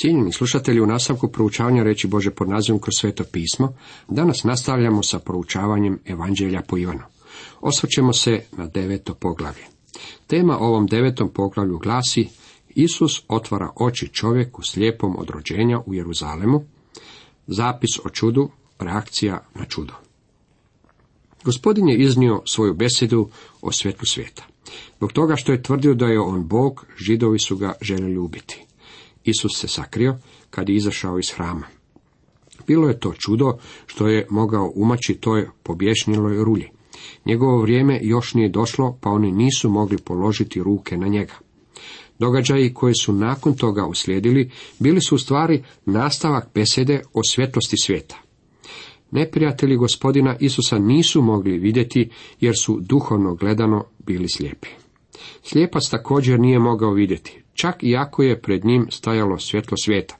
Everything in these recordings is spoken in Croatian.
Cijenjeni slušatelji, u nastavku proučavanja reći Bože pod nazivom kroz sveto pismo, danas nastavljamo sa proučavanjem Evanđelja po Ivanu. Osvrćemo se na deveto poglavlje. Tema ovom devetom poglavlju glasi Isus otvara oči čovjeku slijepom od rođenja u Jeruzalemu, zapis o čudu, reakcija na čudo. Gospodin je iznio svoju besedu o svjetlu svijeta. Zbog toga što je tvrdio da je on Bog, židovi su ga željeli ubiti. Isus se sakrio kad je izašao iz hrama. Bilo je to čudo što je mogao umaći toj pobješniloj rulji. Njegovo vrijeme još nije došlo, pa oni nisu mogli položiti ruke na njega. Događaji koji su nakon toga uslijedili bili su u stvari nastavak besede o svjetlosti svijeta. Neprijatelji gospodina Isusa nisu mogli vidjeti jer su duhovno gledano bili slijepi. Slijepac također nije mogao vidjeti, čak i ako je pred njim stajalo svjetlo svijeta.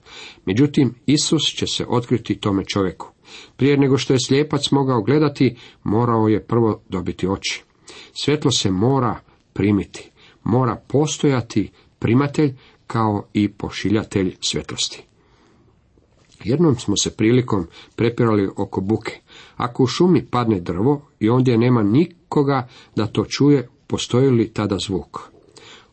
Međutim, Isus će se otkriti tome čovjeku. Prije nego što je slijepac mogao gledati, morao je prvo dobiti oči. Svjetlo se mora primiti, mora postojati primatelj kao i pošiljatelj svjetlosti. Jednom smo se prilikom prepirali oko buke. Ako u šumi padne drvo i ondje nema nikoga da to čuje, postoji li tada zvuk?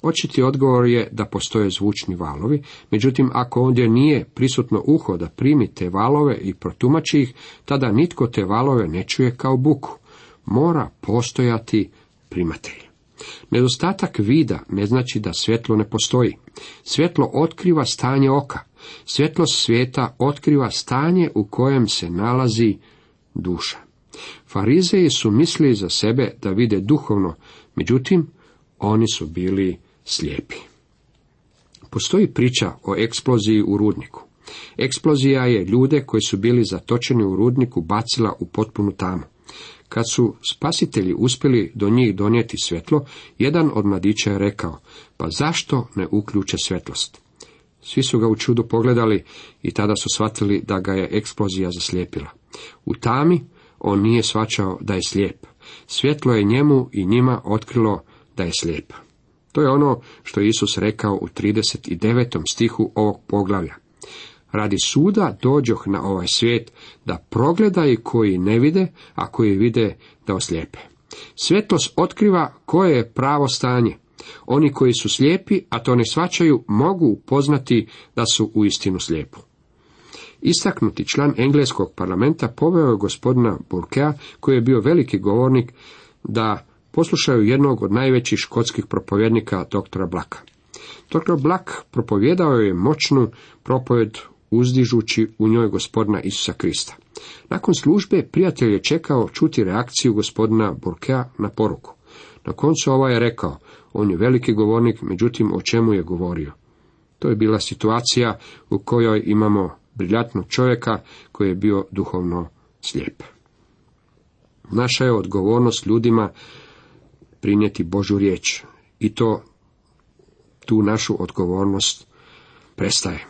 Očiti odgovor je da postoje zvučni valovi, međutim ako ondje nije prisutno uho da primi te valove i protumači ih, tada nitko te valove ne čuje kao buku. Mora postojati primatelj. Nedostatak vida ne znači da svjetlo ne postoji. Svjetlo otkriva stanje oka. Svjetlost svijeta otkriva stanje u kojem se nalazi duša. Farizeji su mislili za sebe da vide duhovno, međutim, oni su bili slijepi. Postoji priča o eksploziji u rudniku. Eksplozija je ljude koji su bili zatočeni u rudniku bacila u potpunu tamu. Kad su spasitelji uspjeli do njih donijeti svjetlo, jedan od mladića je rekao, pa zašto ne uključe svjetlost? Svi su ga u čudu pogledali i tada su shvatili da ga je eksplozija zaslijepila. U tami on nije svačao da je slijep. Svjetlo je njemu i njima otkrilo da je slijep. To je ono što Isus rekao u 39. stihu ovog poglavlja. Radi suda dođoh na ovaj svijet, da progledaju koji ne vide, a koji vide da oslijepe. Svjetlost otkriva koje je pravo stanje. Oni koji su slijepi, a to ne svačaju, mogu upoznati da su u istinu slijepu. Istaknuti član engleskog parlamenta poveo je gospodina Burkea, koji je bio veliki govornik, da poslušaju jednog od najvećih škotskih propovjednika, doktora Blaka. Dr. Blak propovjedao je moćnu propovjed uzdižući u njoj gospodina Isusa Krista. Nakon službe prijatelj je čekao čuti reakciju gospodina Burkea na poruku. Na koncu ovaj je rekao, on je veliki govornik, međutim o čemu je govorio? To je bila situacija u kojoj imamo briljatnog čovjeka koji je bio duhovno slijep. Naša je odgovornost ljudima prinijeti Božu riječ i to tu našu odgovornost prestaje.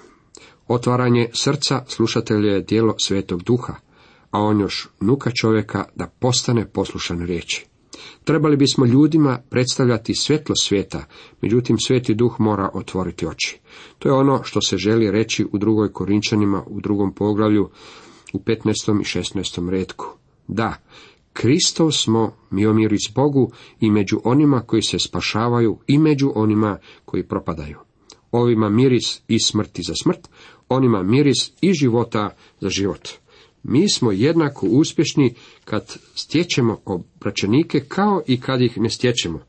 Otvaranje srca slušatelja je dijelo svetog duha, a on još nuka čovjeka da postane poslušan riječi. Trebali bismo ljudima predstavljati svjetlo svijeta, međutim sveti duh mora otvoriti oči. To je ono što se želi reći u drugoj Korinčanima u drugom poglavlju u 15. i 16. redku. Da, Kristov smo miomiris Bogu i među onima koji se spašavaju i među onima koji propadaju. Ovima miris i smrti za smrt, onima miris i života za život. Mi smo jednako uspješni kad stječemo obraćenike kao i kad ih ne stječemo.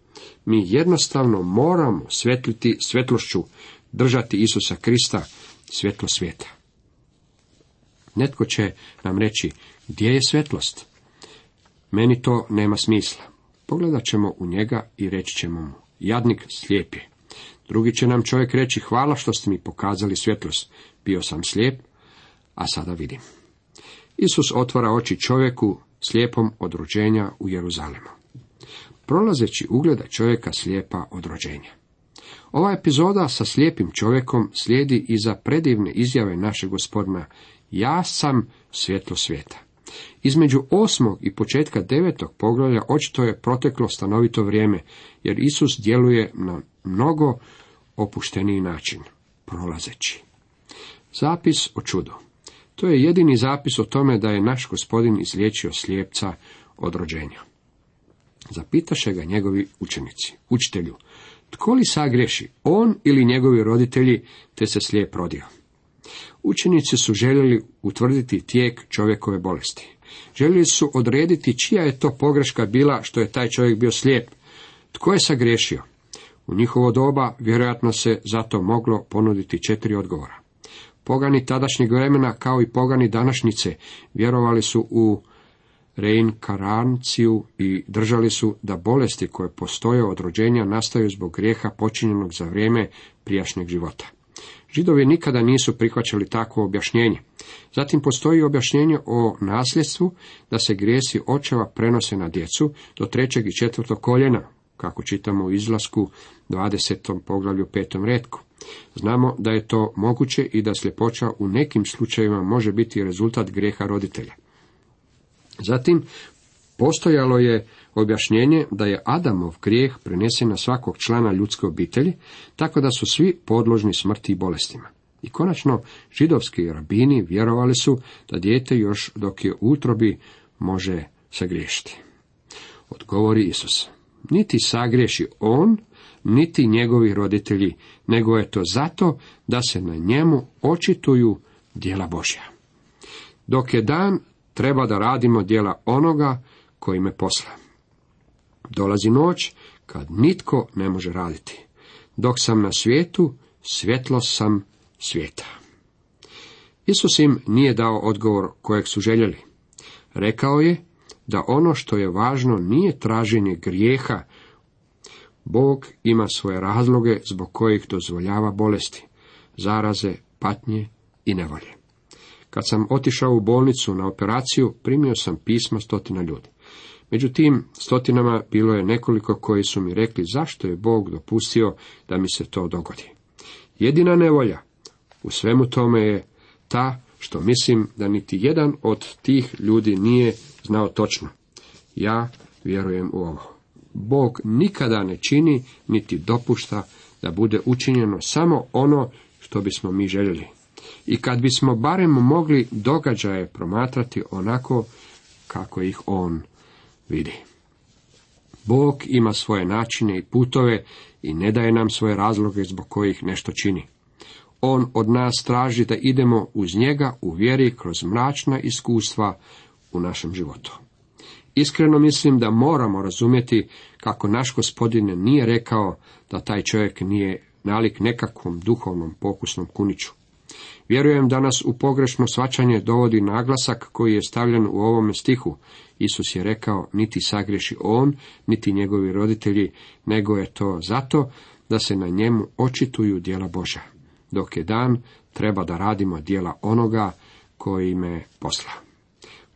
Mi jednostavno moramo svetliti svetlošću, držati Isusa Krista, svjetlo svijeta. Netko će nam reći, gdje je svjetlost? Meni to nema smisla. Pogledat ćemo u njega i reći ćemo mu, jadnik slijep je. Drugi će nam čovjek reći, hvala što ste mi pokazali svjetlost. Bio sam slijep, a sada vidim. Isus otvara oči čovjeku slijepom od rođenja u Jeruzalemu. Prolazeći ugleda čovjeka slijepa od rođenja. Ova epizoda sa slijepim čovjekom slijedi iza predivne izjave našeg gospodina Ja sam svjetlo svijeta. Između osmog i početka devetog poglavlja očito je proteklo stanovito vrijeme, jer Isus djeluje na mnogo opušteniji način, prolazeći. Zapis o čudu. To je jedini zapis o tome da je naš gospodin izliječio slijepca od rođenja. Zapitaše ga njegovi učenici, učitelju, tko li sagriješi, on ili njegovi roditelji, te se slijep rodio? Učenici su željeli utvrditi tijek čovjekove bolesti. Željeli su odrediti čija je to pogreška bila što je taj čovjek bio slijep. Tko je sagriješio? U njihovo doba vjerojatno se zato moglo ponuditi četiri odgovora. Pogani tadašnjeg vremena kao i pogani današnjice vjerovali su u reinkarnanciju i držali su da bolesti koje postoje od rođenja nastaju zbog grijeha počinjenog za vrijeme prijašnjeg života. Židovi nikada nisu prihvaćali takvo objašnjenje. Zatim postoji objašnjenje o nasljedstvu da se grijesi očeva prenose na djecu do trećeg i četvrtog koljena, kako čitamo u izlasku 20. poglavlju petom redku. Znamo da je to moguće i da sljepoća u nekim slučajevima može biti rezultat grijeha roditelja. Zatim, postojalo je objašnjenje da je Adamov grijeh prenesen na svakog člana ljudske obitelji, tako da su svi podložni smrti i bolestima. I konačno, židovski rabini vjerovali su da dijete još dok je utrobi može sagriješiti. Odgovori Isus. Niti sagriješi on, niti njegovi roditelji, nego je to zato da se na njemu očituju djela Božja. Dok je dan, treba da radimo djela onoga koji me posla. Dolazi noć kad nitko ne može raditi. Dok sam na svijetu, svjetlo sam svijeta. Isus im nije dao odgovor kojeg su željeli. Rekao je da ono što je važno nije traženje grijeha. Bog ima svoje razloge zbog kojih dozvoljava bolesti, zaraze, patnje i nevolje. Kad sam otišao u bolnicu na operaciju, primio sam pisma stotina ljudi. Među tim stotinama bilo je nekoliko koji su mi rekli zašto je Bog dopustio da mi se to dogodi. Jedina nevolja u svemu tome je ta što mislim da niti jedan od tih ljudi nije znao točno. Ja vjerujem u ovo. Bog nikada ne čini niti dopušta da bude učinjeno samo ono što bismo mi željeli. I kad bismo barem mogli događaje promatrati onako kako ih on vidi. Bog ima svoje načine i putove i ne daje nam svoje razloge zbog kojih nešto čini. On od nas traži da idemo uz njega u vjeri kroz mračna iskustva u našem životu. Iskreno mislim da moramo razumjeti kako naš gospodine nije rekao da taj čovjek nije nalik nekakvom duhovnom pokusnom kuniću. Vjerujem da nas u pogrešno svačanje dovodi naglasak koji je stavljen u ovome stihu. Isus je rekao, niti sagriješi on, niti njegovi roditelji, nego je to zato da se na njemu očituju djela Boža. Dok je dan, treba da radimo djela onoga koji me posla.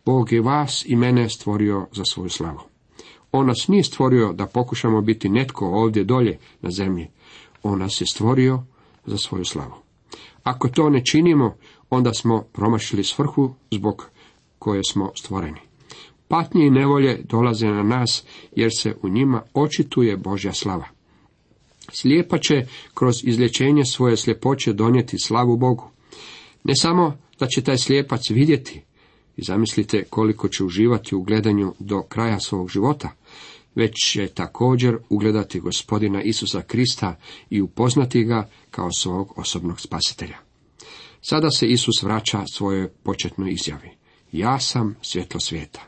Bog je vas i mene stvorio za svoju slavu. On nas nije stvorio da pokušamo biti netko ovdje dolje na zemlji. On nas je stvorio za svoju slavu. Ako to ne činimo, onda smo promašili svrhu zbog koje smo stvoreni. Patnje i nevolje dolaze na nas jer se u njima očituje Božja slava. Slijepa će kroz izlječenje svoje sljepoće donijeti slavu Bogu. Ne samo da će taj slijepac vidjeti, i zamislite koliko će uživati u gledanju do kraja svog života, već će također ugledati gospodina Isusa Krista i upoznati ga kao svog osobnog spasitelja. Sada se Isus vraća svojoj početnoj izjavi. Ja sam svjetlo svijeta.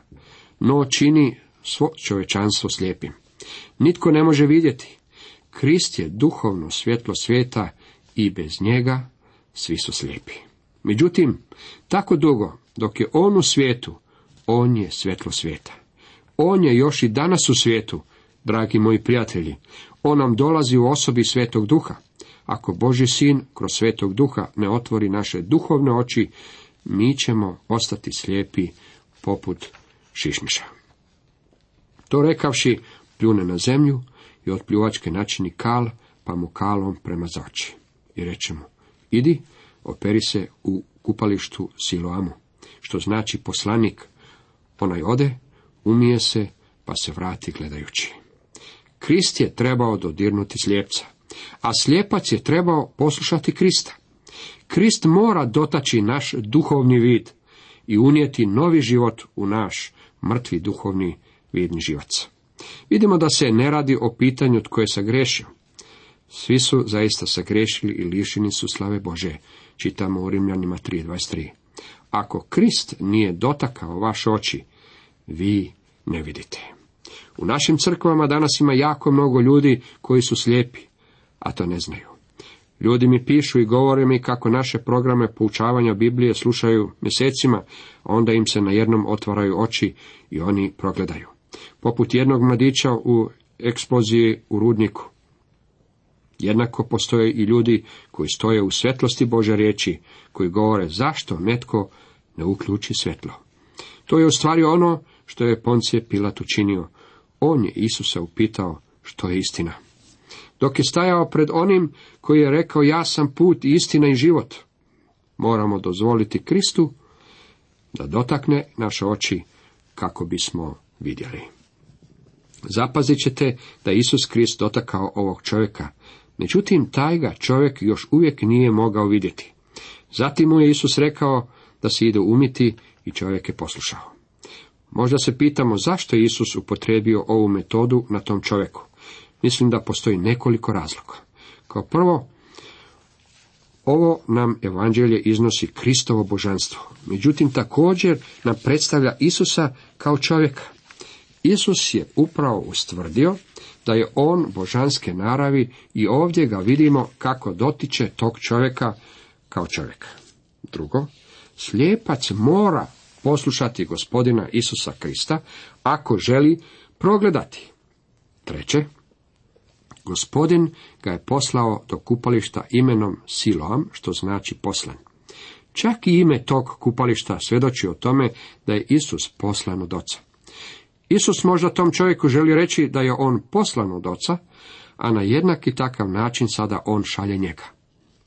No čini svo čovečanstvo slijepim. Nitko ne može vidjeti. Krist je duhovno svjetlo svijeta i bez njega svi su slijepi. Međutim, tako dugo dok je on u svijetu, on je svjetlo svijeta. On je još i danas u svijetu, dragi moji prijatelji. On nam dolazi u osobi svetog duha. Ako Boži sin kroz svetog duha ne otvori naše duhovne oči, mi ćemo ostati slijepi poput šišmiša. To rekavši, pljune na zemlju i od pljuvačke načini kal, pa mu kalom prema oči. I reče mu, idi, operi se u kupalištu Siloamu, što znači poslanik. Onaj ode, umije se, pa se vrati gledajući. Krist je trebao dodirnuti slijepca, a slijepac je trebao poslušati Krista. Krist mora dotaći naš duhovni vid i unijeti novi život u naš mrtvi duhovni vidni život. Vidimo da se ne radi o pitanju tko je sagrešio. Svi su zaista sagrešili i lišeni su slave Bože, čitamo u Rimljanima 3.23. Ako Krist nije dotakao vaše oči, vi ne vidite. U našim crkvama danas ima jako mnogo ljudi koji su slijepi, a to ne znaju. Ljudi mi pišu i govore mi kako naše programe poučavanja Biblije slušaju mjesecima, a onda im se na jednom otvaraju oči i oni progledaju. Poput jednog mladića u eksploziji u rudniku. Jednako postoje i ljudi koji stoje u svjetlosti Bože riječi, koji govore zašto netko ne uključi svjetlo. To je u stvari ono što je Poncije Pilat učinio. On je Isusa upitao što je istina. Dok je stajao pred onim koji je rekao ja sam put, istina i život, moramo dozvoliti Kristu da dotakne naše oči kako bismo vidjeli. Zapazit ćete da Isus Krist dotakao ovog čovjeka, međutim taj ga čovjek još uvijek nije mogao vidjeti. Zatim mu je Isus rekao da se ide umiti i čovjek je poslušao. Možda se pitamo zašto je Isus upotrijebio ovu metodu na tom čovjeku. Mislim da postoji nekoliko razloga. Kao prvo, ovo nam evanđelje iznosi Kristovo božanstvo. Međutim, također nam predstavlja Isusa kao čovjeka. Isus je upravo ustvrdio da je on božanske naravi i ovdje ga vidimo kako dotiče tog čovjeka kao čovjeka. Drugo, slijepac mora poslušati gospodina Isusa Krista ako želi progledati. Treće, gospodin ga je poslao do kupališta imenom Siloam, što znači poslan. Čak i ime tog kupališta svjedoči o tome da je Isus poslan od oca. Isus možda tom čovjeku želi reći da je on poslan od oca, a na jednaki takav način sada on šalje njega.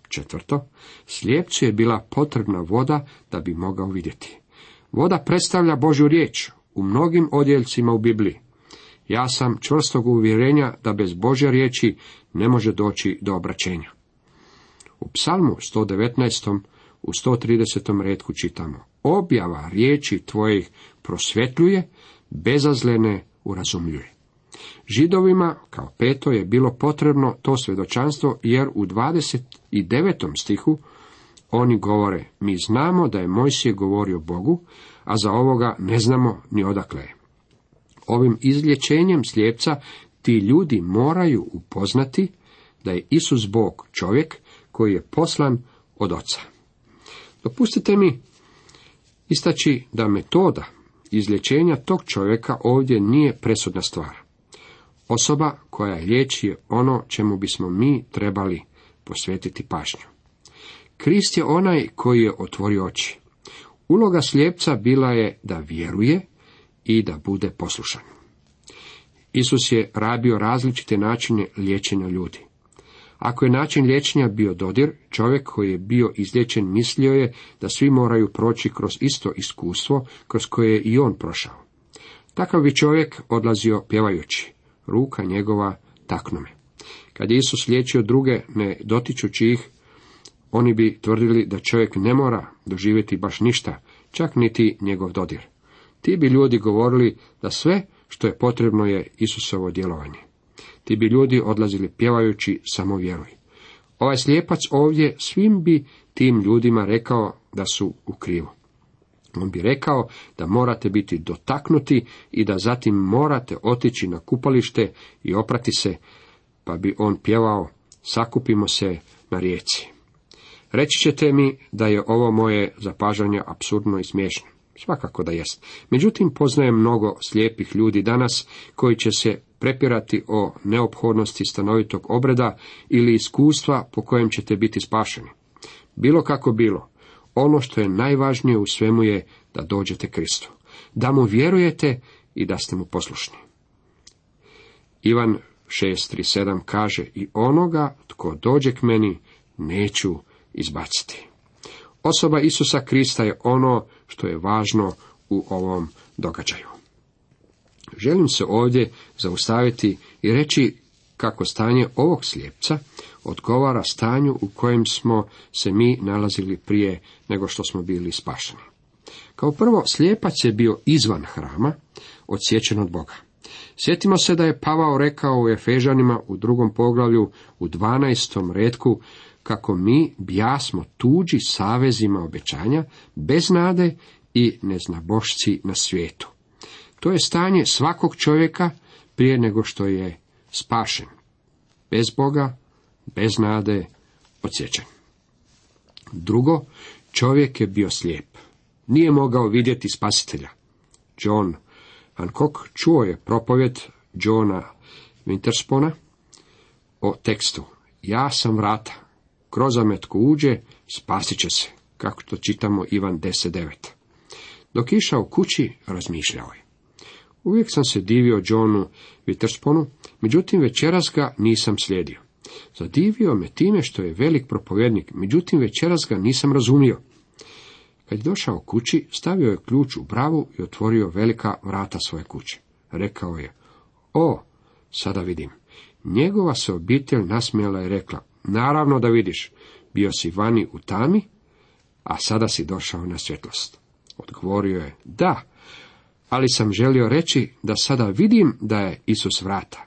Četvrto, slijepcu je bila potrebna voda da bi mogao vidjeti. Voda predstavlja Božju riječ u mnogim odjeljcima u Bibliji. Ja sam čvrstog uvjerenja da bez Božje riječi ne može doći do obraćenja. U psalmu 119. u 130. redku čitamo Objava riječi tvojih prosvjetljuje, bezazlene urazumljuje. Židovima kao peto je bilo potrebno to svjedočanstvo jer u 29. stihu oni govore, mi znamo da je Mojsije govorio Bogu, a za ovoga ne znamo ni odakle. Ovim izlječenjem slijepca ti ljudi moraju upoznati da je Isus Bog čovjek koji je poslan od oca. Dopustite mi istaći da metoda izlječenja tog čovjeka ovdje nije presudna stvar. Osoba koja liječi je ono čemu bismo mi trebali posvetiti pažnju. Krist je onaj koji je otvorio oči. Uloga slijepca bila je da vjeruje i da bude poslušan. Isus je rabio različite načine liječenja ljudi. Ako je način liječenja bio dodir, čovjek koji je bio izliječen mislio je da svi moraju proći kroz isto iskustvo kroz koje je i on prošao. Takav bi čovjek odlazio pjevajući, ruka njegova taknume. Kad je Isus liječio druge ne dotičući ih, oni bi tvrdili da čovjek ne mora doživjeti baš ništa, čak niti njegov dodir. Ti bi ljudi govorili da sve što je potrebno je Isusovo djelovanje. Ti bi ljudi odlazili pjevajući samo vjeruj. Ovaj slijepac ovdje svim bi tim ljudima rekao da su u krivu. On bi rekao da morate biti dotaknuti i da zatim morate otići na kupalište i oprati se, pa bi on pjevao sakupimo se na rijeci. Reći ćete mi da je ovo moje zapažanje apsurdno i smiješno. Svakako da jest. Međutim, poznajem mnogo slijepih ljudi danas koji će se prepirati o neophodnosti stanovitog obreda ili iskustva po kojem ćete biti spašeni. Bilo kako bilo, ono što je najvažnije u svemu je da dođete Kristu, da mu vjerujete i da ste mu poslušni. Ivan 6.3.7 kaže i onoga tko dođe k meni neću izbaciti. Osoba Isusa Krista je ono što je važno u ovom događaju. Želim se ovdje zaustaviti i reći kako stanje ovog slijepca odgovara stanju u kojem smo se mi nalazili prije nego što smo bili spašeni. Kao prvo, slijepac je bio izvan hrama, odsječen od Boga. Sjetimo se da je Pavao rekao u Efežanima u drugom poglavlju u dvanaestom redku kako mi bjasmo tuđi savezima obećanja, bez nade i neznabošci na svijetu. To je stanje svakog čovjeka prije nego što je spašen. Bez Boga, bez nade, odsječen. Drugo, čovjek je bio slijep. Nije mogao vidjeti spasitelja. John Hancock čuo je propovjed Johna Winterspona o tekstu. Ja sam vrata. Kroz zametku uđe, spasit će se. Kako to čitamo Ivan 10.9. Dok išao kući, razmišljao je. Uvijek sam se divio Johnu Wintersponu, međutim večeras ga nisam slijedio. Zadivio me time što je velik propovjednik, međutim večeras ga nisam razumio. Kad je došao kući, stavio je ključ u bravu i otvorio velika vrata svoje kuće. Rekao je, o, sada vidim. Njegova se obitelj nasmijela i rekla, naravno da vidiš, bio si vani u tami, a sada si došao na svjetlost. Odgovorio je, da, ali sam želio reći da sada vidim da je Isus vrata,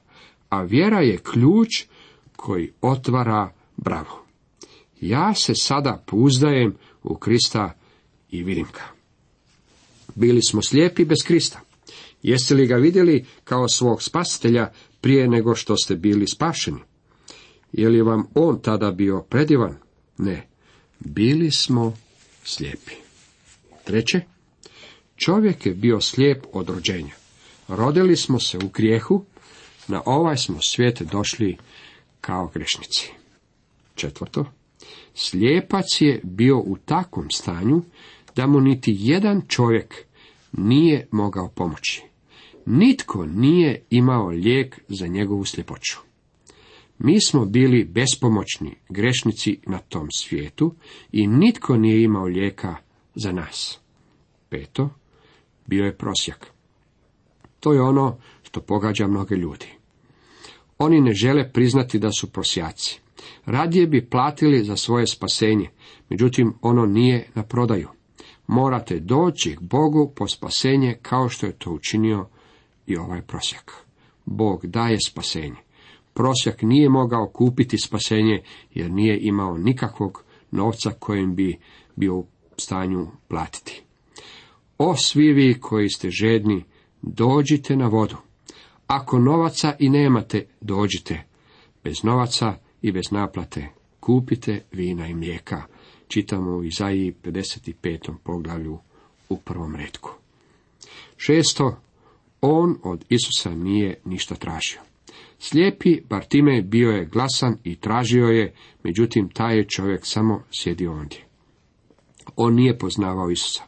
a vjera je ključ koji otvara bravu. Ja se sada pouzdajem u Krista i vidim ga. Bili smo slijepi bez Krista. Jeste li ga vidjeli kao svog spasitelja prije nego što ste bili spašeni? Je li vam on tada bio predivan? Ne. Bili smo slijepi. Treće, čovjek je bio slijep od rođenja. Rodili smo se u grijehu, na ovaj smo svijet došli kao grešnici. Četvrto, slijepac je bio u takvom stanju da mu niti jedan čovjek nije mogao pomoći. Nitko nije imao lijek za njegovu sljepoću. Mi smo bili bespomoćni grešnici na tom svijetu i nitko nije imao lijeka za nas. Peto, bio je prosjak. To je ono što pogađa mnoge ljudi. Oni ne žele priznati da su prosjaci. Radije bi platili za svoje spasenje, međutim ono nije na prodaju morate doći k Bogu po spasenje kao što je to učinio i ovaj prosjak. Bog daje spasenje. Prosjak nije mogao kupiti spasenje jer nije imao nikakvog novca kojim bi bio u stanju platiti. O svi vi koji ste žedni, dođite na vodu. Ako novaca i nemate, dođite. Bez novaca i bez naplate kupite vina i mlijeka čitamo u Izaiji 55. poglavlju u prvom redku. Šesto, on od Isusa nije ništa tražio. Slijepi Bartime bio je glasan i tražio je, međutim taj je čovjek samo sjedio ondje. On nije poznavao Isusa.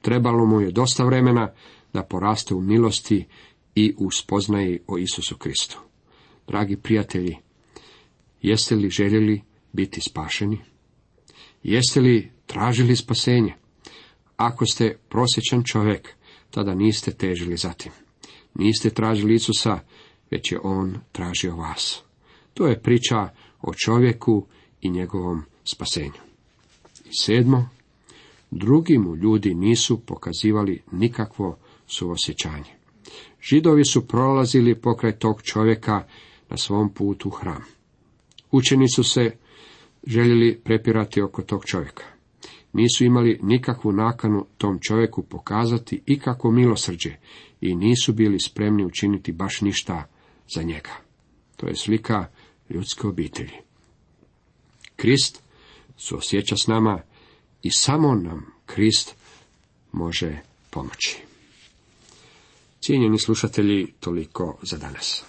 Trebalo mu je dosta vremena da poraste u milosti i u spoznaji o Isusu Kristu. Dragi prijatelji, jeste li željeli biti spašeni? Jeste li tražili spasenje? Ako ste prosječan čovjek, tada niste težili za tim. Niste tražili Isusa, već je On tražio vas. To je priča o čovjeku i njegovom spasenju. I sedmo, drugi mu ljudi nisu pokazivali nikakvo suosjećanje. Židovi su prolazili pokraj tog čovjeka na svom putu u hram. Učeni su se željeli prepirati oko tog čovjeka. Nisu imali nikakvu nakanu tom čovjeku pokazati ikako milosrđe i nisu bili spremni učiniti baš ništa za njega. To je slika ljudske obitelji. Krist osjeća s nama i samo nam Krist može pomoći. Cijenjeni slušatelji, toliko za danas.